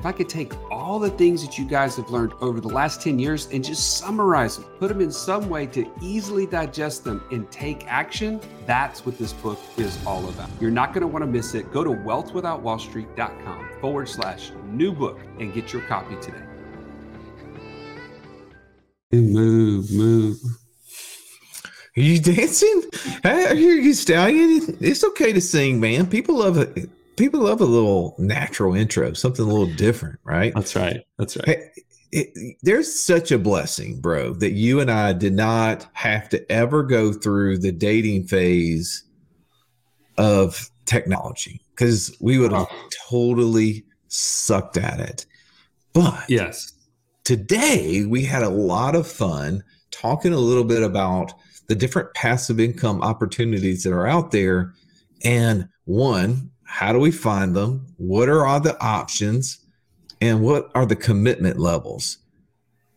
if I could take all the things that you guys have learned over the last 10 years and just summarize them, put them in some way to easily digest them and take action, that's what this book is all about. You're not going to want to miss it. Go to wealthwithoutwallstreet.com forward slash new book and get your copy today. Move, move. Are you dancing? Hear you, Stallion. It's okay to sing, man. People love it people love a little natural intro, something a little different, right? That's right. That's right. Hey, it, there's such a blessing, bro, that you and I did not have to ever go through the dating phase of technology because we would have totally sucked at it. But yes, today we had a lot of fun talking a little bit about the different passive income opportunities that are out there. And one, how do we find them? What are all the options? And what are the commitment levels?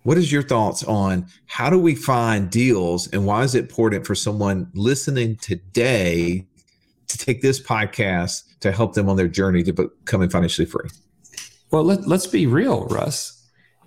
What is your thoughts on how do we find deals and why is it important for someone listening today to take this podcast to help them on their journey to becoming financially free? Well, let, let's be real, Russ.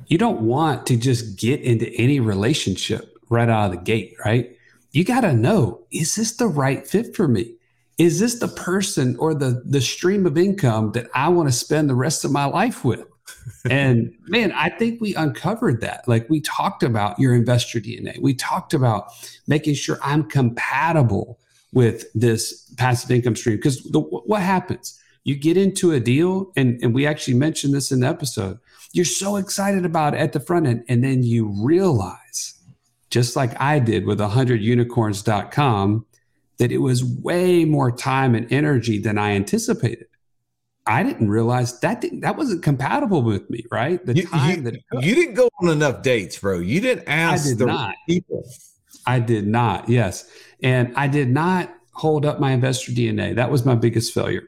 You don't want to just get into any relationship right out of the gate, right? You got to know is this the right fit for me? Is this the person or the the stream of income that I want to spend the rest of my life with? and man, I think we uncovered that. Like we talked about your investor DNA. We talked about making sure I'm compatible with this passive income stream. Because what happens? You get into a deal, and, and we actually mentioned this in the episode. You're so excited about it at the front end, and then you realize, just like I did with 100unicorns.com, that it was way more time and energy than I anticipated. I didn't realize that didn't, that wasn't compatible with me, right? The you, time you, that you didn't go on enough dates, bro. You didn't ask I did the not. people. I did not. Yes, and I did not hold up my investor DNA. That was my biggest failure.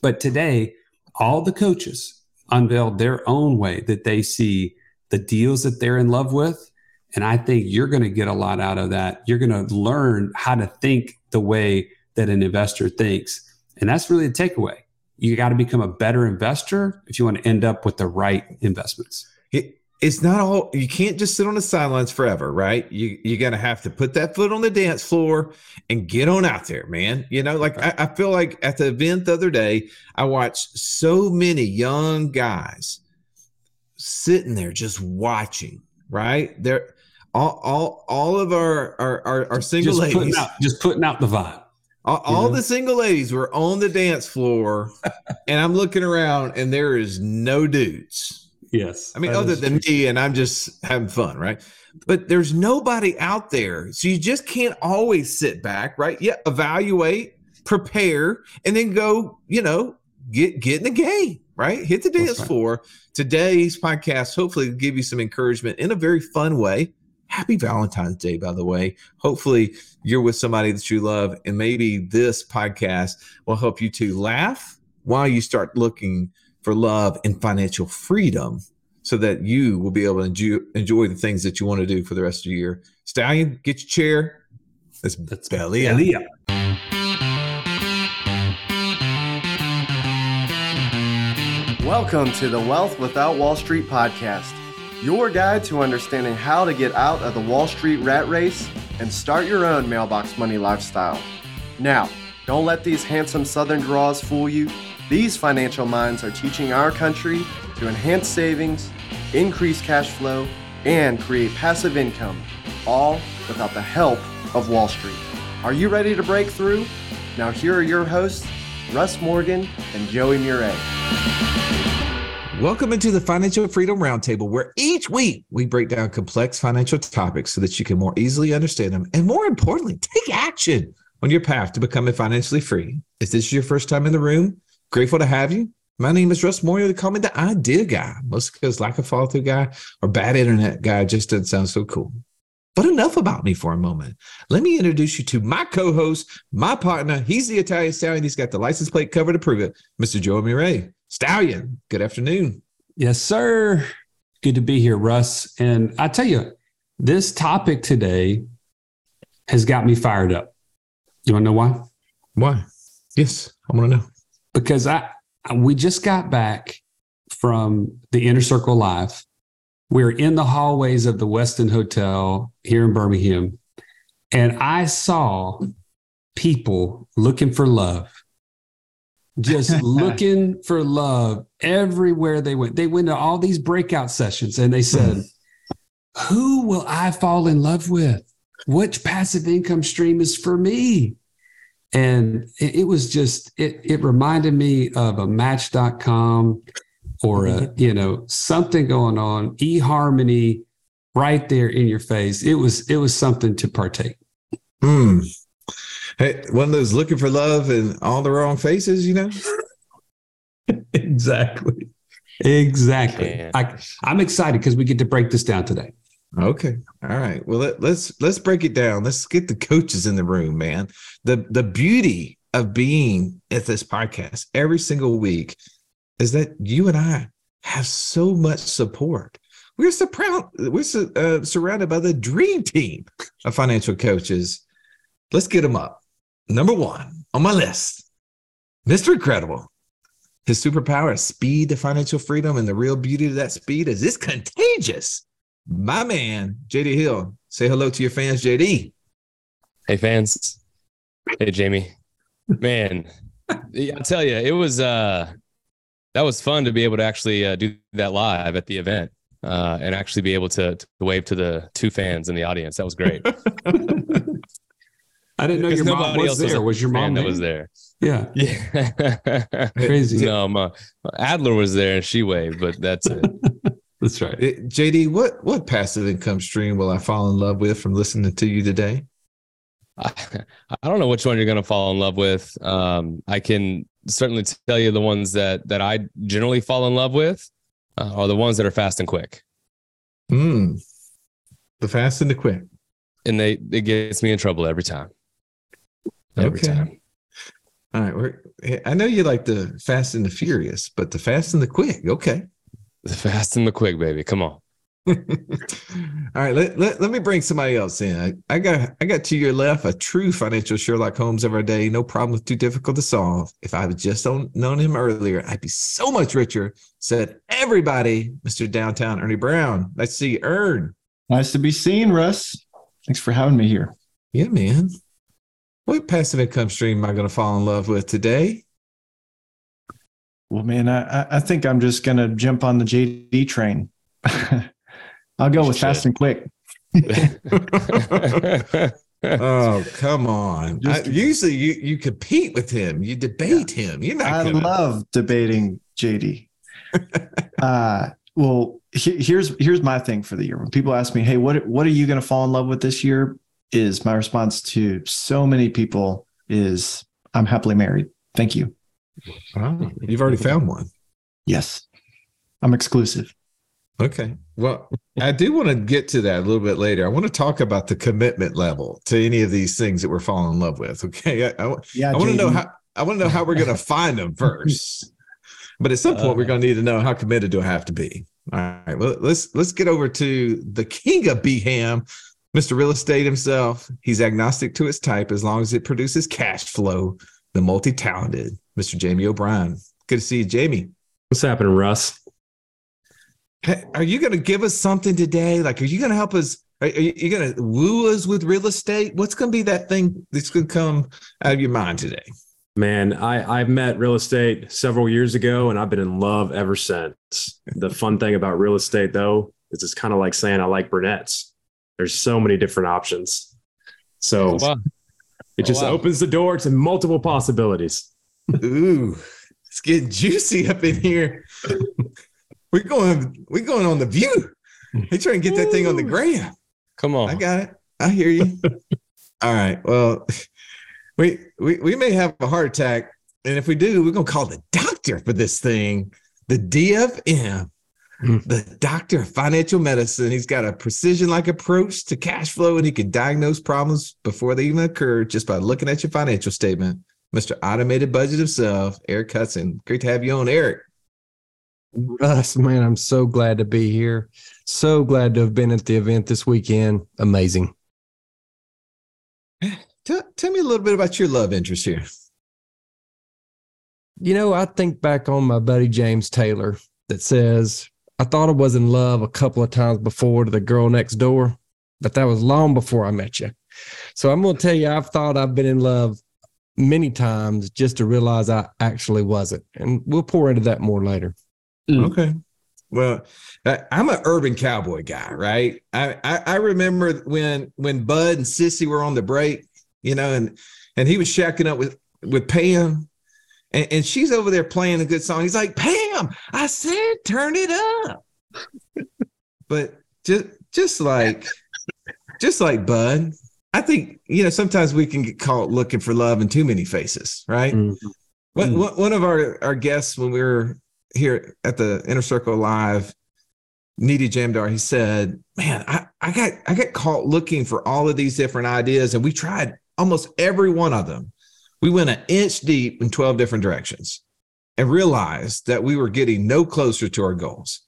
But today, all the coaches unveiled their own way that they see the deals that they're in love with, and I think you're going to get a lot out of that. You're going to learn how to think the way that an investor thinks. And that's really the takeaway. You got to become a better investor if you want to end up with the right investments. It, it's not all you can't just sit on the sidelines forever, right? You you're gonna have to put that foot on the dance floor and get on out there, man. You know, like I, I feel like at the event the other day, I watched so many young guys sitting there just watching, right? They're all all all of our our our, our single just ladies putting out, just putting out the vibe. All, all the single ladies were on the dance floor, and I'm looking around, and there is no dudes. Yes, I mean other than true. me, and I'm just having fun, right? But there's nobody out there, so you just can't always sit back, right? Yeah, evaluate, prepare, and then go. You know, get get in the game, right? Hit the dance right. floor. Today's podcast hopefully give you some encouragement in a very fun way Happy Valentine's Day, by the way. Hopefully, you're with somebody that you love, and maybe this podcast will help you to laugh while you start looking for love and financial freedom so that you will be able to enjoy, enjoy the things that you want to do for the rest of the year. Stallion, get your chair. That's, That's Let's belly up. Up. Welcome to the Wealth Without Wall Street podcast your guide to understanding how to get out of the Wall Street rat race and start your own mailbox money lifestyle. Now, don't let these handsome Southern draws fool you. These financial minds are teaching our country to enhance savings, increase cash flow, and create passive income, all without the help of Wall Street. Are you ready to break through? Now, here are your hosts, Russ Morgan and Joey Murray. Welcome into the Financial Freedom Roundtable, where each week we break down complex financial topics so that you can more easily understand them and, more importantly, take action on your path to becoming financially free. If this is your first time in the room, grateful to have you. My name is Russ Moyer. They call me the idea guy, mostly because like a follow through guy or bad internet guy just doesn't sound so cool. But enough about me for a moment. Let me introduce you to my co-host, my partner. He's the Italian Stallion. He's got the license plate cover to prove it. Mr. Joe Murray. Stallion, good afternoon. Yes, sir. Good to be here, Russ. And I tell you, this topic today has got me fired up. You want to know why? Why? Yes, I want to know. Because I we just got back from the Inner Circle Live. We're in the hallways of the Westin Hotel here in Birmingham, and I saw people looking for love just looking for love everywhere they went. They went to all these breakout sessions and they said, Who will I fall in love with? Which passive income stream is for me? And it, it was just, it, it reminded me of a match.com or a, you know, something going on, eHarmony right there in your face. It was, it was something to partake. Hmm. Hey, one of those looking for love and all the wrong faces, you know? exactly. Exactly. I, I'm excited because we get to break this down today. Okay. All right. Well, let, let's let's break it down. Let's get the coaches in the room, man. The the beauty of being at this podcast every single week is that you and I have so much support. We're surrounded we're uh, surrounded by the dream team of financial coaches. Let's get them up. Number one on my list, Mr. Incredible. His superpower is speed to financial freedom, and the real beauty of that speed is it's contagious. My man, JD Hill. Say hello to your fans, JD. Hey, fans. Hey, Jamie. Man, I'll tell you, it was uh that was fun to be able to actually uh, do that live at the event uh, and actually be able to, to wave to the two fans in the audience. That was great. I didn't know your mom was there. Was, was your mom that was there? Yeah. Yeah. Crazy. No, my, Adler was there and she waved, but that's it. that's right. It, JD, what what passive income stream will I fall in love with from listening to you today? I, I don't know which one you're going to fall in love with. Um, I can certainly tell you the ones that that I generally fall in love with uh, are the ones that are fast and quick. Hmm. The fast and the quick. And they it gets me in trouble every time. Every okay. time. All right. We're, I know you like the fast and the furious, but the fast and the quick. Okay. The fast and the quick, baby. Come on. All right. Let, let, let me bring somebody else in. I, I got I got to your left a true financial Sherlock Holmes every day. No problem with too difficult to solve. If I had just known him earlier, I'd be so much richer. Said everybody, Mr. Downtown Ernie Brown. Nice to see you, Ern. Nice to be seen, Russ. Thanks for having me here. Yeah, man. What passive income stream am I going to fall in love with today? Well, man, I, I think I'm just going to jump on the JD train. I'll go with Shit. fast and quick. oh, come on. I, usually you, you compete with him, you debate him. You're not I gonna... love debating JD. uh, well, he, here's here's my thing for the year. When people ask me, "Hey, what what are you going to fall in love with this year?" Is my response to so many people is I'm happily married. Thank you. Wow. You've already found one. Yes. I'm exclusive. Okay. Well, I do want to get to that a little bit later. I want to talk about the commitment level to any of these things that we're falling in love with. Okay. I, I, Yeah. I want to know how I want to know how we're going to find them first. But at some point, we're uh, going to need to know how committed do I have to be. All right. Well, let's let's get over to the king of Beham, Mr. Real Estate himself. He's agnostic to its type as long as it produces cash flow. The multi-talented Mr. Jamie O'Brien. Good to see you, Jamie. What's happening, Russ? Hey, are you going to give us something today? Like, are you going to help us? Are, are you, you going to woo us with real estate? What's going to be that thing that's going to come out of your mind today? Man, I, I met real estate several years ago and I've been in love ever since. The fun thing about real estate, though, is it's kind of like saying I like brunettes. There's so many different options. So Oh, wow. it just oh, wow. opens the door to multiple possibilities. Ooh, it's getting juicy up in here. we're going, we're going on the view. They trying to get that thing on the gram. Come on. I got it. I hear you. All right. Well, we, we we may have a heart attack, and if we do, we're gonna call the doctor for this thing. The DFM, Mm. the doctor of financial medicine. He's got a precision like approach to cash flow and he can diagnose problems before they even occur just by looking at your financial statement. Mr. Automated Budget himself, Eric Hudson. Great to have you on, Eric. Russ, man, I'm so glad to be here. So glad to have been at the event this weekend. Amazing. Tell, tell me a little bit about your love interest here. You know, I think back on my buddy James Taylor that says, I thought I was in love a couple of times before to the girl next door, but that was long before I met you. So I'm going to tell you, I've thought I've been in love many times just to realize I actually wasn't. And we'll pour into that more later. Mm. Okay. Well, I- I'm an urban cowboy guy, right? I, I I remember when when Bud and Sissy were on the break, you know, and and he was shacking up with with Pam, and, and she's over there playing a good song. He's like, Pam, I said turn it up. but just just like just like Bud, I think you know sometimes we can get caught looking for love in too many faces, right? Mhm. One, Mm. one one of our, our guests when we were here at the Inner Circle Live, Needy Jamdar, he said, Man, I, I got I got caught looking for all of these different ideas, and we tried almost every one of them. We went an inch deep in 12 different directions and realized that we were getting no closer to our goals.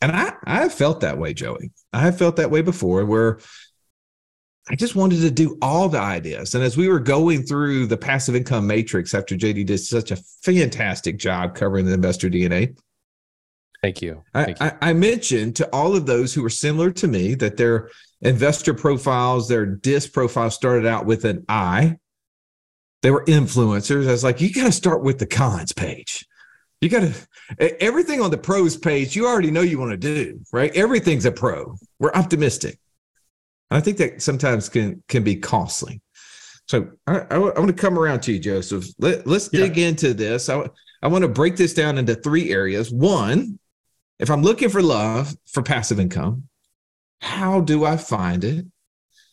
And I I have felt that way, Joey. I have felt that way before where I just wanted to do all the ideas. And as we were going through the passive income matrix after JD did such a fantastic job covering the investor DNA, Thank you. I, Thank you. I, I mentioned to all of those who were similar to me that their investor profiles, their DISC profile started out with an I. They were influencers. I was like, you got to start with the cons page. You got to, everything on the pros page, you already know you want to do, right? Everything's a pro. We're optimistic. And I think that sometimes can can be costly. So I, I, want to come around to you, Joseph. Let, let's Yeah. dig into this. I, I want to break this down into three areas. One, if I'm looking for love for passive income, how do I find it?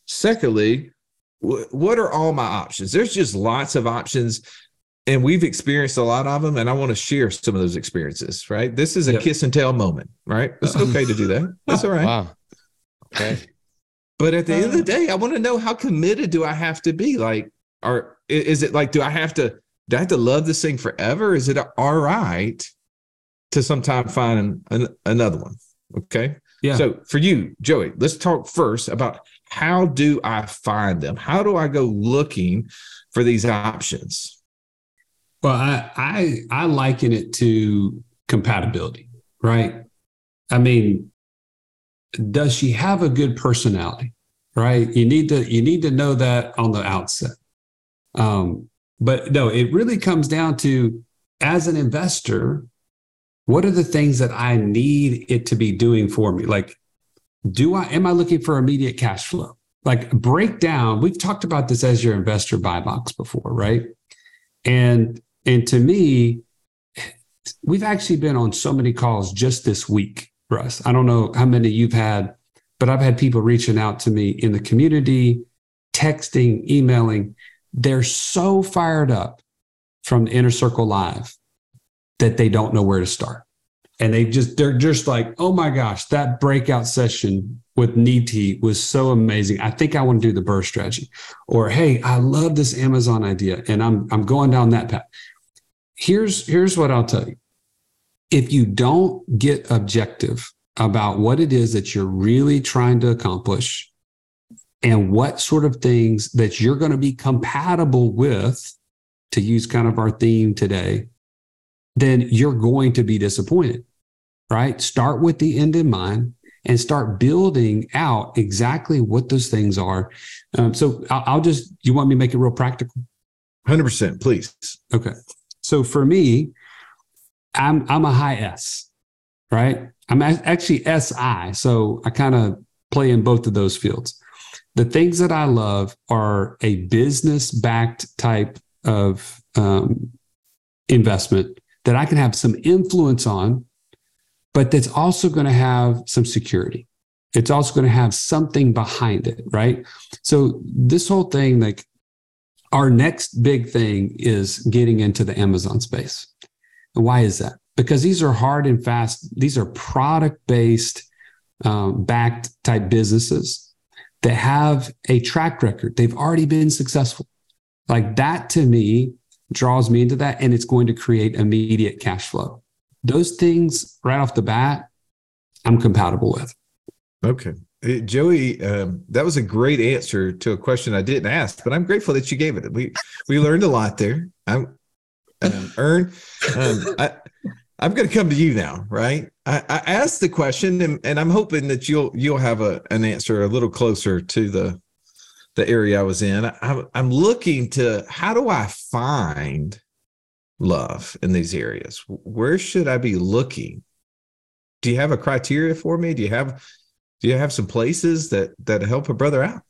Secondly, what are all my options? There's just lots of options, and we've experienced a lot of them, and I want to share some of those experiences, right? This is a Yep. kiss and tell moment, right? It's uh-huh. okay to do that. That's all right. Wow. Okay. But at the end of the uh. day, I want to know how committed do I have to be? Like, or is it like, do I have to, do I have to love this thing forever? Is it all right to sometime find an, an, another one? Okay. Yeah. So for you, Joey, let's talk first about how do I find them? How do I go looking for these options? Well, I, I I liken it to compatibility, right? I mean, does she have a good personality? Right? You need to you need to know that on the outset. Um, but no, it really comes down to as an investor, what are the things that I need it to be doing for me? Like, do I am I looking for immediate cash flow? Like break down, we've talked about this as your investor buy box before, right? And and to me, we've actually been on so many calls just this week, Russ. I don't know how many you've had, but I've had people reaching out to me in the community, texting, emailing. They're so fired up from the Inner Circle Live that they don't know where to start. And they just, they're just like, oh my gosh, that breakout session with Niti was so amazing. I think I want to do the BRRRR strategy. Or, hey, I love this Amazon idea and I'm, I'm going down that path here's here's what I'll tell you. If you don't get objective about what it is that you're really trying to accomplish and what sort of things that you're going to be compatible with to use kind of our theme today, then you're going to be disappointed. Right? Start with the end in mind and start building out exactly what those things are. Um, so I'll, I'll just, you want me to make it real practical? 100%, please. Okay. So for me, I'm I'm a high S, right? I'm actually SI. So I kind of play in both of those fields. The things that I love are a business backed type of um, investment that I can have some influence on, but that's also going to have some security. It's also going to have something behind it, right? So this whole thing, like our next big thing is getting into the Amazon space. And why is that? because these are hard and fast. These are product based, um, backed type businesses that have a track record. They've already been successful. Like that to me draws me into that, and it's going to create immediate cash flow. Those things right off the bat, I'm compatible with. Okay. Uh, Joey, um, that was a great answer to a question I didn't ask, but I'm grateful that you gave it. We we learned a lot there. I'm um, Ern. Um, I, I'm going to come to you now, right? I, I asked the question, and, and I'm hoping that you'll you'll have a, an answer a little closer to the the area I was in. I, I'm looking to how do I find love in these areas? Where should I be looking? Do you have a criteria for me? Do you have do you have some places that that help a brother out?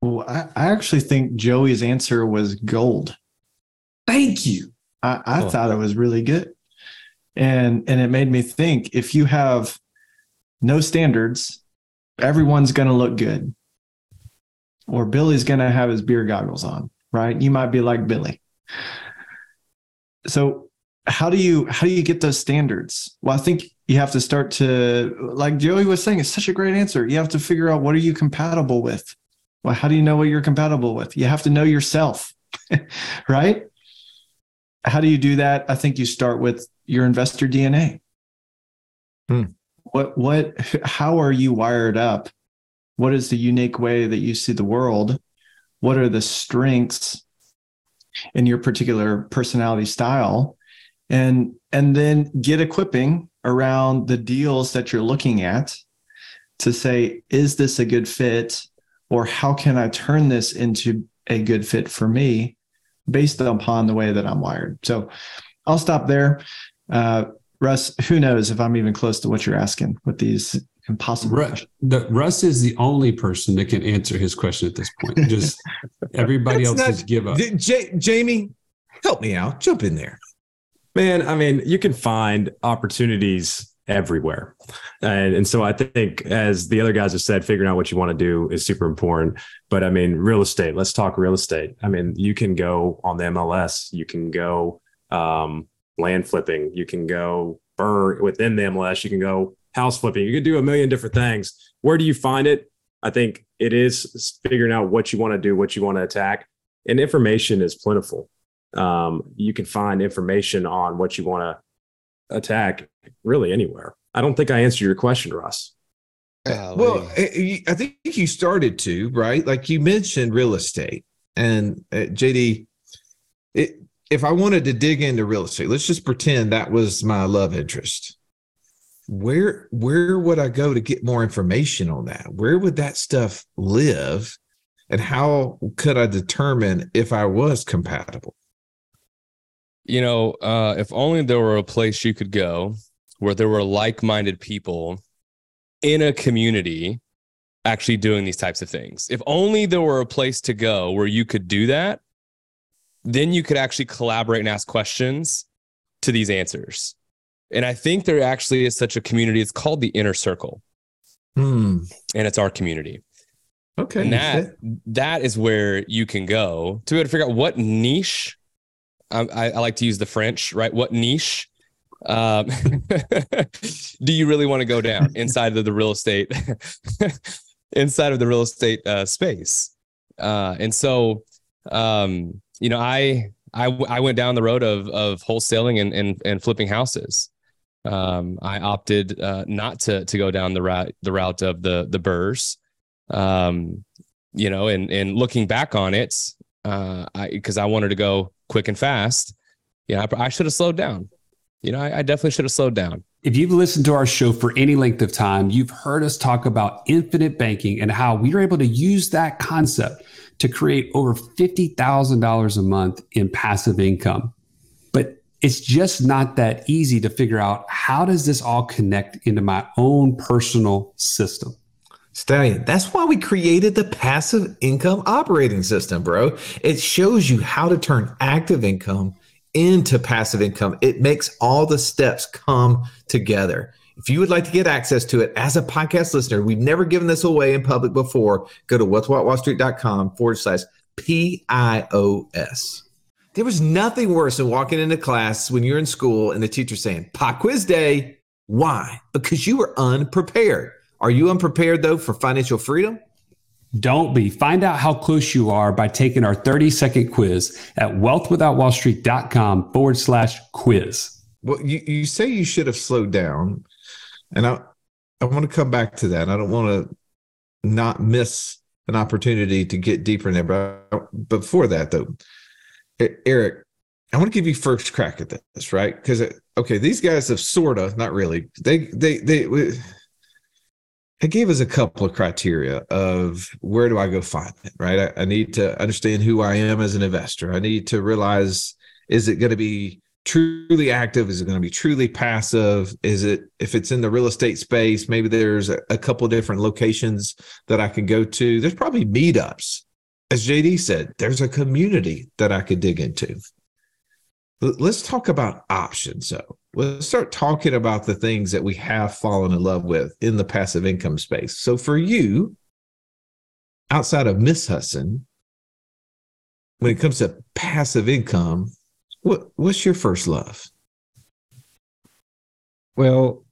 Well, I, I actually think Joey's answer was gold. Thank you. I, I Oh. thought it was really good. And and it made me think if you have no standards, everyone's gonna look good. Or Billy's gonna have his beer goggles on, right? You might be like Billy. So how do you how do you get those standards? Well, I think you have to start to like Joey was saying, it's such a great answer. You have to figure out what are you compatible with? Well, how do you know what you're compatible with? You have to know yourself, right? How do you do that? I think you start with your investor DNA. Hmm. What what how are you wired up? What is the unique way that you see the world? What are the strengths in your particular personality style? And and then get equipping around the deals that you're looking at to say, is this a good fit? Or how can I turn this into a good fit for me based upon the way that I'm wired? So I'll stop there. Uh, Russ, who knows if I'm even close to what you're asking with these impossible Russ, questions. the, Russ is the only person that can answer his question at this point. Just everybody else not- just give up. J- J- Jamie, help me out. Jump in there. Man, I mean, you can find opportunities everywhere. And, and so I think, as the other guys have said, figuring out what you want to do is super important. But I mean, real estate, let's talk real estate. I mean, you can go on the MLS, you can go um, land flipping, you can go burn within the MLS, you can go house flipping, you can do a million different things. Where do you find it? I think it is figuring out what you want to do, what you want to attack. And information is plentiful um, you can find information on what you want to attack really anywhere. I don't think I answered your question, Russ. Well, I I think you started to, right? Like you mentioned real estate. And uh, JD, it, if I wanted to dig into real estate, let's just pretend that was my love interest. Where where would I go to get more information on that? Where would that stuff live? And how could I determine if I was compatible? you know, uh, if only there were a place you could go where there were like-minded people in a community actually doing these types of things. If only there were a place to go where you could do that, then you could actually collaborate and ask questions to these answers. And I think there actually is such a community. It's called the inner circle, Hmm. and it's our community. Okay. And that that is where you can go to be able to figure out what niche. I, I, I like to use the French, right? What niche um, do you really want to go down inside of the real estate, inside of the real estate uh, space? Uh, and so, um, you know, I I, I went down the road of of wholesaling and and, and flipping houses. Um, I opted uh, not to to go down the route the route of the the BRRRRs. Um you know and and looking back on it uh i because i wanted to go quick and fast you know i, I should have slowed down. You know I, I definitely should have slowed down. If you've listened to our show for any length of time, you've heard us talk about infinite banking and how we are able to use that concept to create over $50,000 a month in passive income. It's just not that easy to figure out how does this all connect into my own personal system? Stallion, that's why we created the passive income operating system, bro. It shows you how to turn active income into passive income. It makes all the steps come together. If you would like to get access to it as a podcast listener, we've never given this away in public before. Go to what's what wall forward slash PIOS. There was nothing worse than walking into class when you're in school and the teacher saying, Pop quiz day. Why? Because you were unprepared. Are you unprepared though for financial freedom? Don't be. Find out how close you are by taking our 30 second quiz at wealthwithoutwallstreet.com forward slash quiz. Well, you, you say you should have slowed down. And I, I want to come back to that. I don't want to not miss an opportunity to get deeper in there. But uh, before that, though, Eric, I want to give you first crack at this, right? Because uh, okay, these guys have sort of, not really. They they they uh, it gave us a couple of criteria of where do I go find it, right? I, I need to understand who I am as an investor. I need to realize is it going to be truly active? Is it going to be truly passive? Is it if it's in the real estate space? Maybe there's a, a couple different locations that I can go to. There's probably meetups. As JD said, there's a community that I could dig into. Let's talk about options though. Let's start talking about the things that we have fallen in love with in the passive income space. So for you, outside of Miss Hudson, when it comes to passive income, what what's your first love? Well,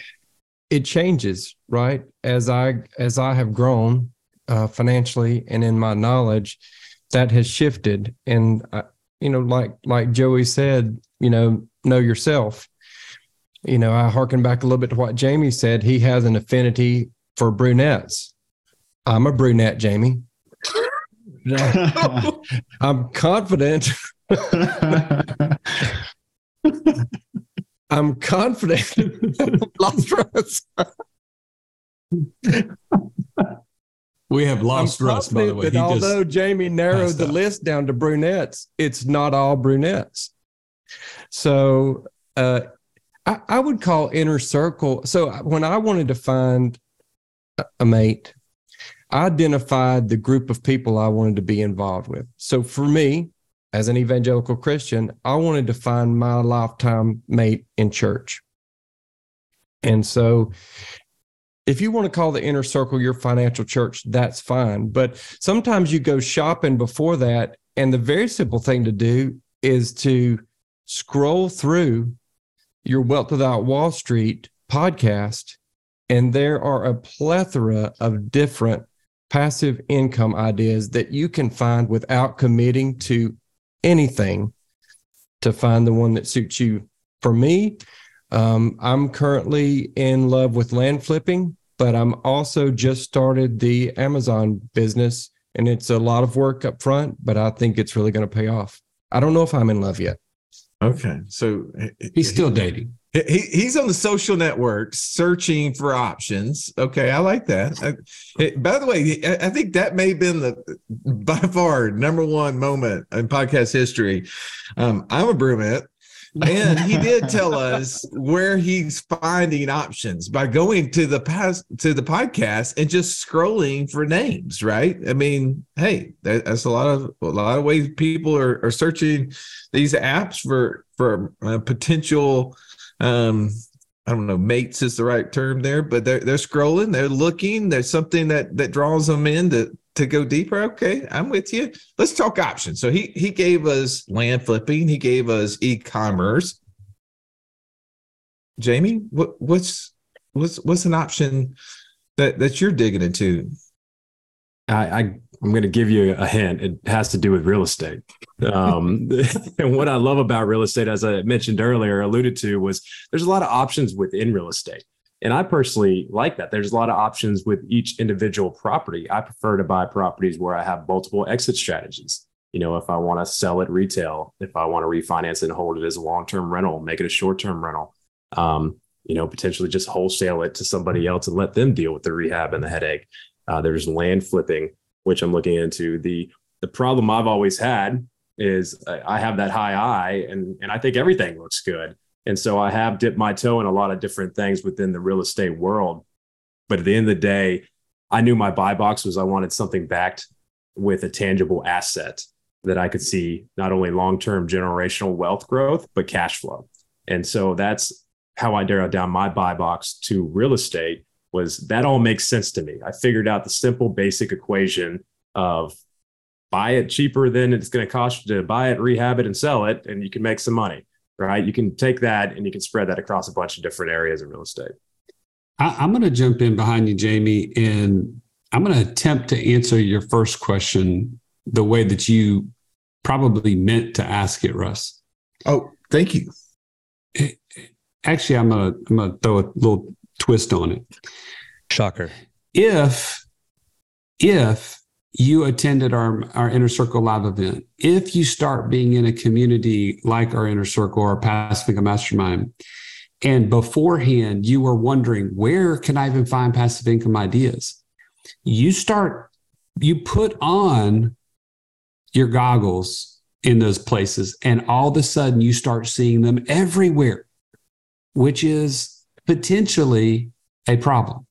it changes, right? As I as I have grown uh, financially and in my knowledge, that has shifted. And uh, you know, like like Joey said, you know, know yourself. You know, I harken back a little bit to what Jamie said. He has an affinity for brunettes. I'm a brunette, Jamie. I'm confident I'm confident. we have lost Russ, by the way. That although Jamie narrowed the list down to brunettes, it's not all brunettes. So uh, I, I would call inner circle. So when I wanted to find a mate, I identified the group of people I wanted to be involved with. So for me, as an evangelical Christian, I wanted to find my lifetime mate in church. And so if you want to call the inner circle your financial church, that's fine. But sometimes you go shopping before that. And the very simple thing to do is to scroll through your Wealth Without Wall Street podcast. And there are a plethora of different passive income ideas that you can find without committing to anything to find the one that suits you. For me, um, I'm currently in love with land flipping, but I'm also just started the Amazon business and it's a lot of work up front, but I think it's really going to pay off. I don't know if I'm in love yet. Okay. So he's still dating. He, he's on the social networks searching for options. Okay, I like that. I, by the way, I, I think that may have been the by far number one moment in podcast history. Um, I'm a brunette, and he did tell us where he's finding options by going to the past to the podcast and just scrolling for names. Right? I mean, hey, that, that's a lot of a lot of ways people are, are searching these apps for for uh, potential um I don't know, mates is the right term there, but they're they're scrolling, they're looking. There's something that that draws them in to to go deeper. Okay, I'm with you. Let's talk options. So he he gave us land flipping, he gave us e-commerce. Jamie, what what's what's what's an option that that you're digging into? I, I I'm going to give you a hint. It has to do with real estate. Um, and what I love about real estate, as I mentioned earlier, alluded to, was there's a lot of options within real estate. And I personally like that. There's a lot of options with each individual property. I prefer to buy properties where I have multiple exit strategies. You know, if I want to sell it retail, if I want to refinance and hold it as a long term rental, make it a short term rental, um, you know, potentially just wholesale it to somebody else and let them deal with the rehab and the headache. Uh, there's land flipping which I'm looking into. The the problem I've always had is I have that high eye and and I think everything looks good. And so I have dipped my toe in a lot of different things within the real estate world. But at the end of the day, I knew my buy box was I wanted something backed with a tangible asset that I could see not only long-term generational wealth growth, but cash flow. And so that's how I narrowed down my buy box to real estate was that all makes sense to me. I figured out the simple basic equation of buy it cheaper than it's going to cost you to buy it, rehab it, and sell it, and you can make some money, right? You can take that and you can spread that across a bunch of different areas of real estate. I, I'm going to jump in behind you, Jamie, and I'm going to attempt to answer your first question the way that you probably meant to ask it, Russ. Oh, thank you. Actually, I'm gonna I'm gonna throw a little twist on it. Shocker. If if you attended our our inner circle live event, if you start being in a community like our inner circle or passive income mastermind, and beforehand you were wondering where can I even find passive income ideas, you start you put on your goggles in those places, and all of a sudden you start seeing them everywhere, which is potentially a problem.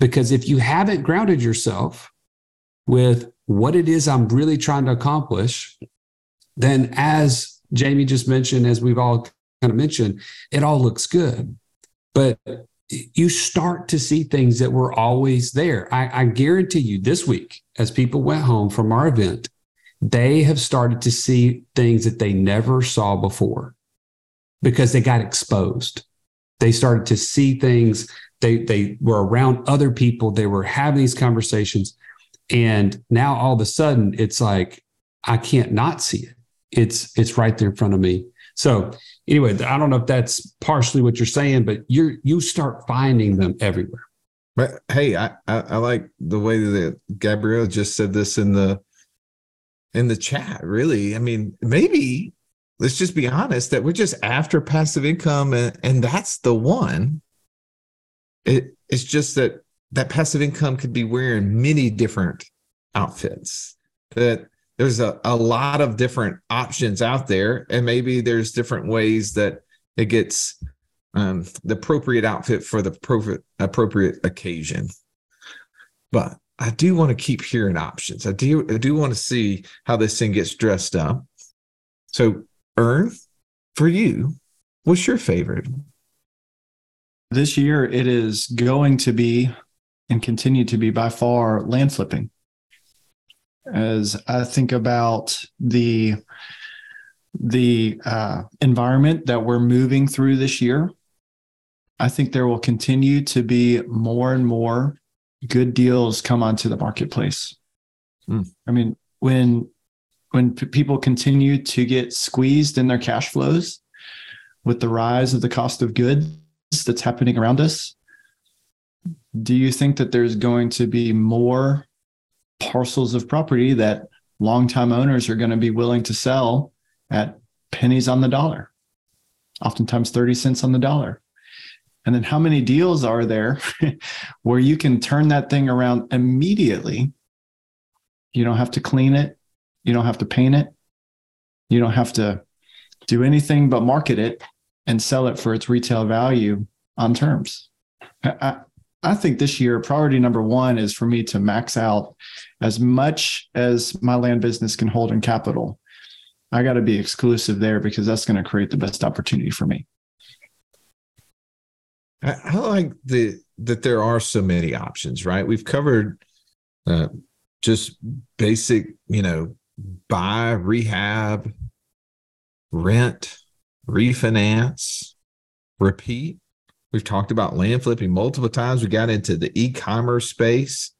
Because if you haven't grounded yourself with what it is I'm really trying to accomplish, then as Jamie just mentioned, as we've all kind of mentioned, it all looks good. But you start to see things that were always there. I, I guarantee you this week, as people went home from our event, they have started to see things that they never saw before because they got exposed. They started to see things. They they were around other people. They were having these conversations, and now all of a sudden it's like I can't not see it. It's it's right there in front of me. So anyway, I don't know if that's partially what you're saying, but you're, you start finding them everywhere. But hey, I, I, I like the way that Gabrielle just said this in the in the chat. Really, I mean, maybe let's just be honest that we're just after passive income, and and that's the one. It it's just that that passive income could be wearing many different outfits. That there's a, a lot of different options out there, and maybe there's different ways that it gets um, the appropriate outfit for the appropriate appropriate occasion. But I do want to keep hearing options. I do I do want to see how this thing gets dressed up. So, Ern, for you, what's your favorite? This year, it is going to be and continue to be by far land flipping. As I think about the the uh, environment that we're moving through this year, I think there will continue to be more and more good deals come onto the marketplace. Mm. I mean, when when p- people continue to get squeezed in their cash flows with the rise of the cost of goods that's happening around us, do you think that there's going to be more parcels of property that longtime owners are going to be willing to sell at pennies on the dollar, oftentimes 30 cents on the dollar? And then how many deals are there where you can turn that thing around immediately? You don't have to clean it. You don't have to paint it. You don't have to do anything but market it and sell it for its retail value on terms. I, I think this year, priority number one is for me to max out as much as my land business can hold in capital. I got to be exclusive there because that's going to create the best opportunity for me. I, like the that there are so many options, right? We've covered uh, just basic, you know, buy, rehab, rent, refinance, repeat. We've talked about land flipping multiple times. We got into the e-commerce space.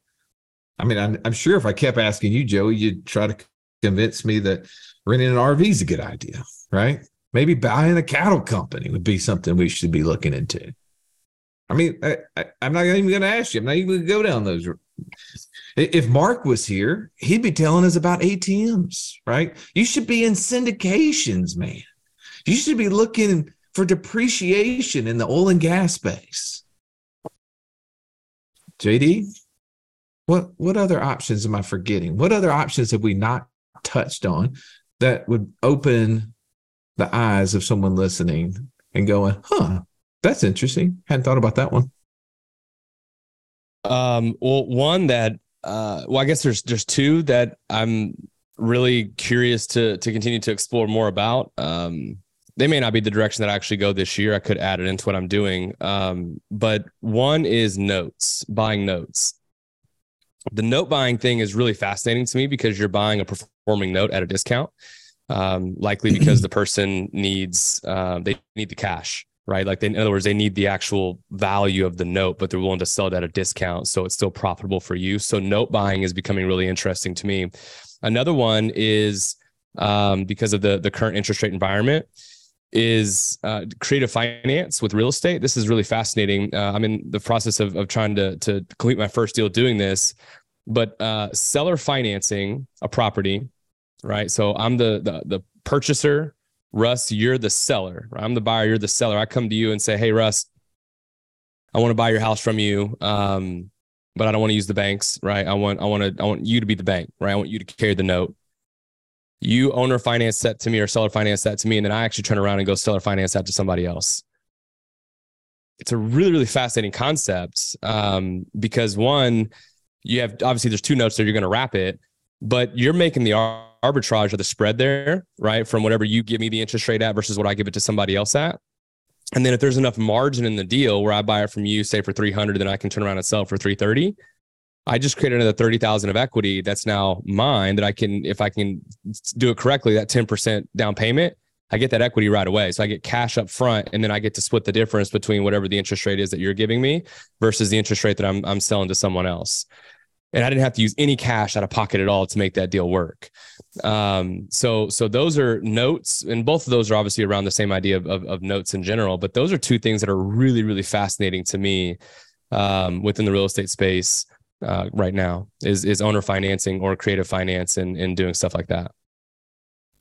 I mean, I'm, I'm sure if I kept asking you, Joey, you'd try to convince me that renting an RV is a good idea, right? Maybe buying a cattle company would be something we should be looking into. I mean, I, I'm not even going to ask you. I'm not even going to go down those. If Mark was here, he'd be telling us about ATMs, right? You should be in syndications, man. You should be looking for depreciation in the oil and gas space. JD, what what other options am I forgetting? What other options have we not touched on that would open the eyes of someone listening and going, huh, that's interesting. Hadn't thought about that one. Um, well, one that uh, well, I guess there's there's two that I'm really curious to to continue to explore more about. Um, they may not be the direction that I actually go this year. I could add it into what I'm doing. Um, but one is notes, buying notes. The note buying thing is really fascinating to me because you're buying a performing note at a discount, um, likely because the person needs uh, they need the cash, right? Like, they, in other words, they need the actual value of the note, but they're willing to sell it at a discount, so it's still profitable for you. So note buying is becoming really interesting to me. Another one is um, because of the the current interest rate environment is uh, creative finance with real estate. This is really fascinating. Uh, I'm in the process of, of trying to, to complete my first deal doing this, but uh, seller financing a property, right? So I'm the, the, the purchaser. Russ, you're the seller. I'm the buyer. You're the seller. I come to you and say, Hey, Russ, I want to buy your house from you. Um, but I don't want to use the banks, right? I want, I want to, I want you to be the bank, right? I want you to carry the note you owner finance that to me or seller finance that to me, and then I actually turn around and go seller finance that to somebody else. It's a really, really fascinating concept um, because one, you have obviously there's two notes there, you're going to wrap it, but you're making the arbitrage of the spread there, right? From whatever you give me the interest rate at versus what I give it to somebody else at. And then if there's enough margin in the deal where I buy it from you, say for 300, then I can turn around and sell for 330 I just created another 30,000 of equity that's now mine that I can, if I can do it correctly, that 10% down payment, I get that equity right away. So I get cash up front and then I get to split the difference between whatever the interest rate is that you're giving me versus the interest rate that I'm, I'm selling to someone else. And I didn't have to use any cash out of pocket at all to make that deal work. Um, so, so those are notes, and both of those are obviously around the same idea of, of, of notes in general. But those are two things that are really, really fascinating to me um, within the real estate space uh, right now is is owner financing or creative finance and, and doing stuff like that.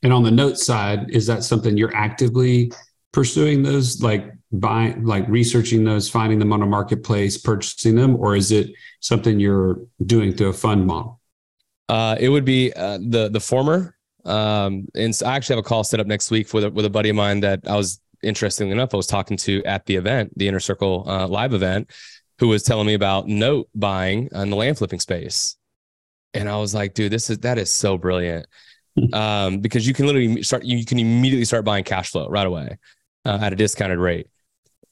And on the note side, is that something you're actively pursuing those, like buying, like researching those, finding them on a marketplace, purchasing them, or is it something you're doing through a fund model? Uh, it would be uh, the the former. Um, and so I actually have a call set up next week with a, with a buddy of mine that I was interestingly enough I was talking to at the event, the Inner Circle uh, live event who was telling me about note buying in the land flipping space. And I was like, dude, this is that is so brilliant. Um, because you can literally start you can immediately start buying cash flow right away uh, at a discounted rate.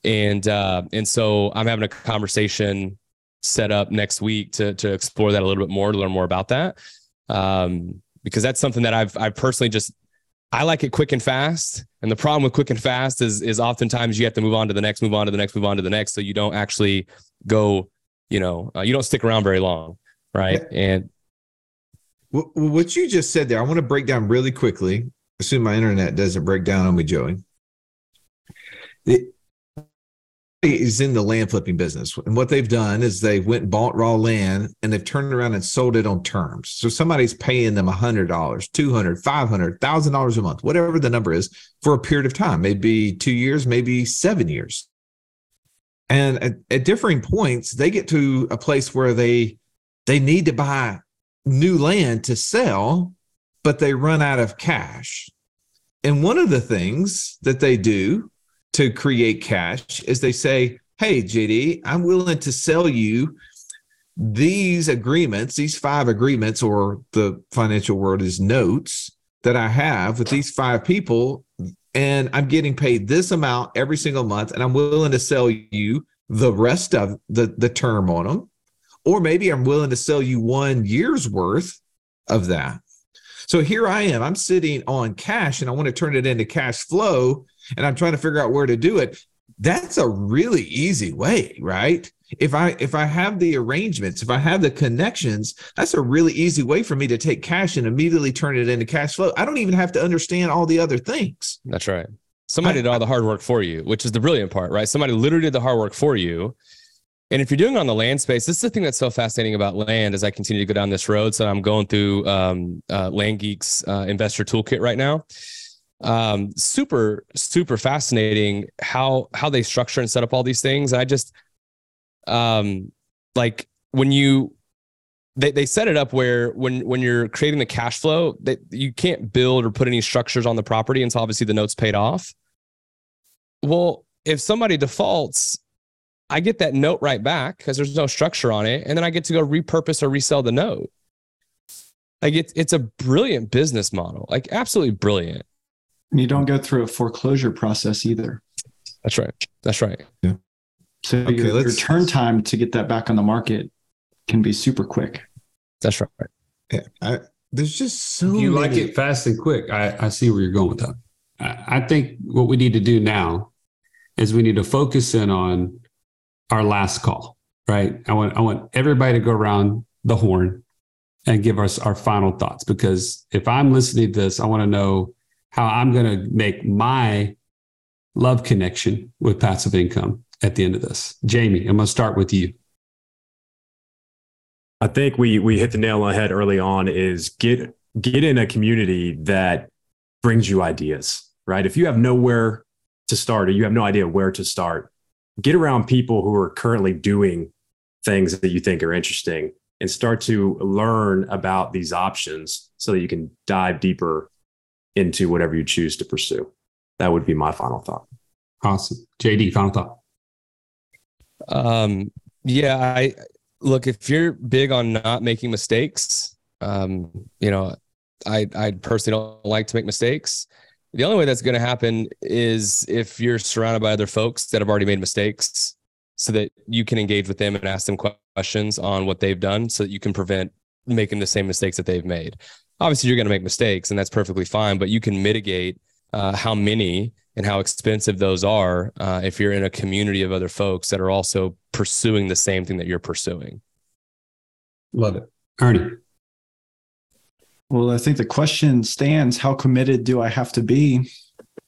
And uh, and so I'm having a conversation set up next week to to explore that a little bit more, to learn more about that. Um, because that's something that I've I personally just I like it quick and fast. And the problem with quick and fast is is oftentimes you have to move on to the next, move on to the next, move on to the next. So you don't actually go, you know, uh, you don't stick around very long, right? Yeah. And what you just said there, I want to break down really quickly. Assume my internet doesn't break down on me, Joey. The, is in the land flipping business. And what they've done is they went and bought raw land and they've turned around and sold it on terms. So somebody's paying them a $100, $200, $500, $1,000 a month, whatever the number is for a period of time, maybe two years, maybe seven years. And at, at differing points, they get to a place where they they need to buy new land to sell, but they run out of cash. And one of the things that they do to create cash is they say, Hey, JD, I'm willing to sell you these agreements, these five agreements, or the financial word is notes that I have with these five people. And I'm getting paid this amount every single month. And I'm willing to sell you the rest of the, the term on them. Or maybe I'm willing to sell you one year's worth of that. So here I am. I'm sitting on cash and I want to turn it into cash flow and I'm trying to figure out where to do it, that's a really easy way, right? If I if I have the arrangements, if I have the connections, that's a really easy way for me to take cash and immediately turn it into cash flow. I don't even have to understand all the other things. That's right. Somebody I, did all the hard work for you, which is the brilliant part, right? Somebody literally did the hard work for you. And if you're doing it on the land space, this is the thing that's so fascinating about land as I continue to go down this road. So I'm going through um, uh, Land Geeks uh, Investor Toolkit right now um, super super fascinating how how they structure and set up all these things. I just um like when you they, they set it up where when when you're creating the cash flow that you can't build or put any structures on the property until obviously the note's paid off. Well if somebody defaults i get that note right back because there's no structure on it and then i get to go repurpose or resell the note. Like it's it's a brilliant business model like absolutely brilliant and you don't go through a foreclosure process either. That's right. That's right. Yeah. So okay, your, your turn time to get that back on the market can be super quick. That's right. Yeah, I, there's just so you like it fast and quick. I, I see where you're going with that. I, I think what we need to do now is we need to focus in on our last call, right? I want I want everybody to go around the horn and give us our final thoughts because if I'm listening to this, I want to know how I'm going to make my love connection with passive income at the end of this. Jamie, I'm going to start with you. I think we we hit the nail on the head early on is get get in a community that brings you ideas, right? If you have nowhere to start or you have no idea where to start, get around people who are currently doing things that you think are interesting and start to learn about these options so that you can dive deeper into whatever you choose to pursue. That would be my final thought. Awesome. JD, final thought. Um, yeah, I look if you're big on not making mistakes. Um, you know, I I personally don't like to make mistakes. The only way that's going to happen is if you're surrounded by other folks that have already made mistakes, so that you can engage with them and ask them questions on what they've done, so that you can prevent making the same mistakes that they've made. Obviously, you're going to make mistakes, and that's perfectly fine. But you can mitigate uh, how many and how expensive those are uh, if you're in a community of other folks that are also pursuing the same thing that you're pursuing. Love it. Ernie. Well, I think the question stands how committed do I have to be?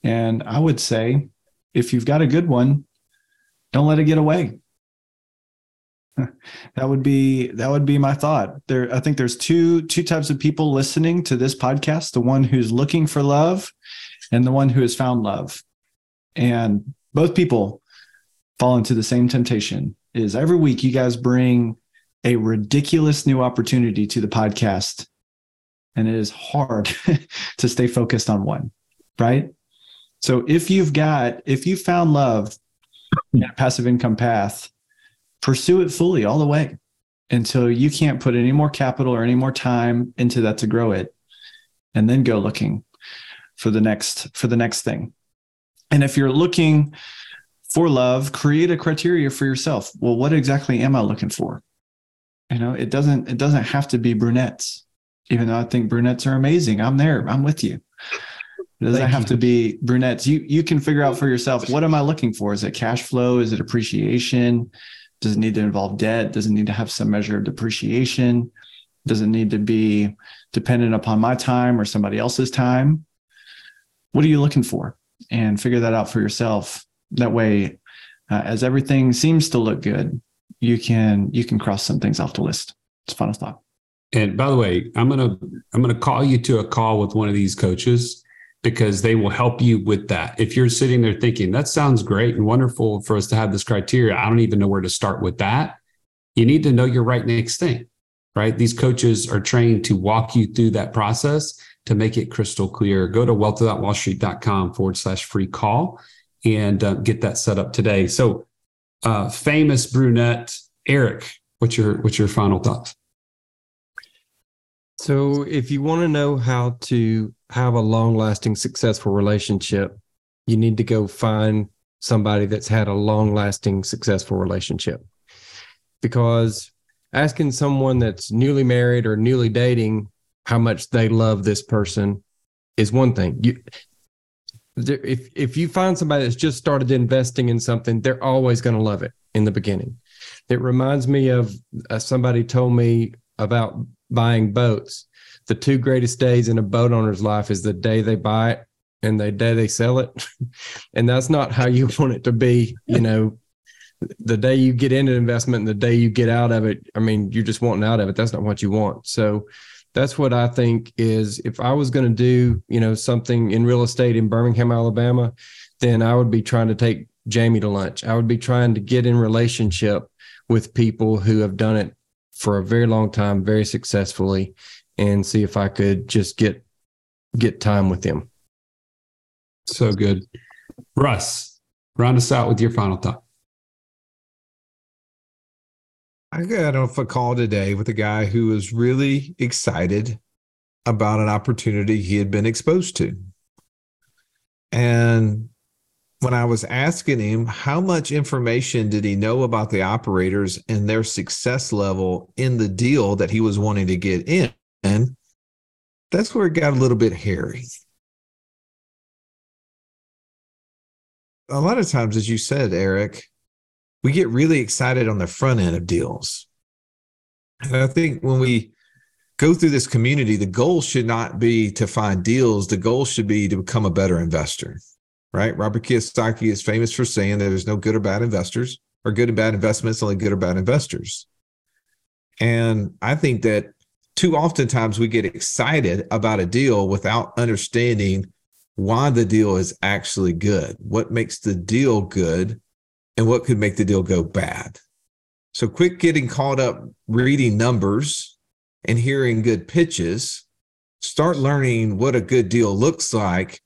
And I would say if you've got a good one, don't let it get away. That would be that would be my thought. There I think there's two two types of people listening to this podcast, the one who's looking for love and the one who has found love. And both people fall into the same temptation is every week you guys bring a ridiculous new opportunity to the podcast and it is hard to stay focused on one, right? So if you've got, if you found love in a passive income path, pursue it fully all the way until you can't put any more capital or any more time into that to grow it. And then go looking for the next, for the next thing. And if you're looking for love, create a criteria for yourself. Well, what exactly am I looking for? You know, it doesn't, it doesn't have to be brunettes even though I think brunettes are amazing. I'm there. I'm with you. It doesn't Thank have you. to be brunettes. You you can figure out for yourself what am I looking for? Is it cash flow? Is it appreciation? Does it need to involve debt? Does it need to have some measure of depreciation? Does it need to be dependent upon my time or somebody else's time? What are you looking for? And figure that out for yourself. That way, uh, as everything seems to look good, you can you can cross some things off the list. It's final thought. And by the way, I'm gonna I'm gonna call you to a call with one of these coaches because they will help you with that. If you're sitting there thinking that sounds great and wonderful for us to have this criteria, I don't even know where to start with that. You need to know your right next thing, right? These coaches are trained to walk you through that process to make it crystal clear. Go to wealth.wallstreet.com forward slash free call and uh, get that set up today. So, uh, famous brunette Eric, what's your what's your final thoughts? So, if you want to know how to have a long lasting, successful relationship, you need to go find somebody that's had a long lasting, successful relationship. Because asking someone that's newly married or newly dating how much they love this person is one thing. You, if if you find somebody that's just started investing in something, they're always going to love it in the beginning. It reminds me of uh, somebody told me about buying boats. The two greatest days in a boat owner's life is the day they buy it and the day they sell it. and that's not how you want it to be, you know. The day you get into investment and the day you get out of it, I mean, you're just wanting out of it. That's not what you want. So that's what I think is if I was going to do, you know, something in real estate in Birmingham, Alabama, then I would be trying to take Jamie to lunch. I would be trying to get in relationship with people who have done it for a very long time, very successfully, and see if I could just get get time with them. So good. Russ, round us out with your final thought. I got off a call today with a guy who was really excited about an opportunity he had been exposed to. And when I was asking him how much information did he know about the operators and their success level in the deal that he was wanting to get in, and that's where it got a little bit hairy. A lot of times, as you said, Eric, we get really excited on the front end of deals. And I think when we go through this community, the goal should not be to find deals. The goal should be to become a better investor right? Robert Kiyosaki is famous for saying that there's no good or bad investors or good and bad investments, only good or bad investors. And I think that too oftentimes we get excited about a deal without understanding why the deal is actually good, what makes the deal good, and what could make the deal go bad. So quit getting caught up reading numbers and hearing good pitches. Start learning what a good deal looks like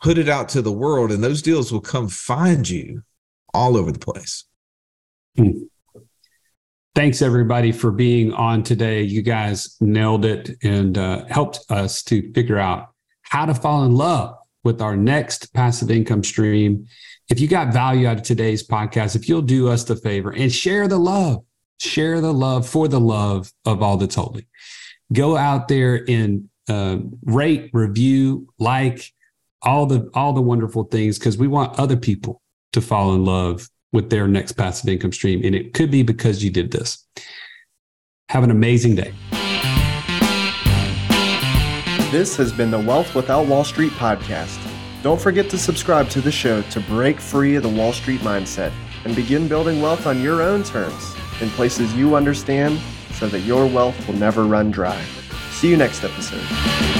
put it out to the world, and those deals will come find you all over the place. Hmm. Thanks, everybody, for being on today. You guys nailed it and uh, helped us to figure out how to fall in love with our next passive income stream. If you got value out of today's podcast, if you'll do us the favor and share the love, share the love for the love of all that's holy. Go out there and uh, rate, review, like, all the all the wonderful things because we want other people to fall in love with their next passive income stream and it could be because you did this. Have an amazing day. This has been the Wealth Without Wall Street podcast. Don't forget to subscribe to the show to break free of the wall street mindset and begin building wealth on your own terms in places you understand so that your wealth will never run dry. See you next episode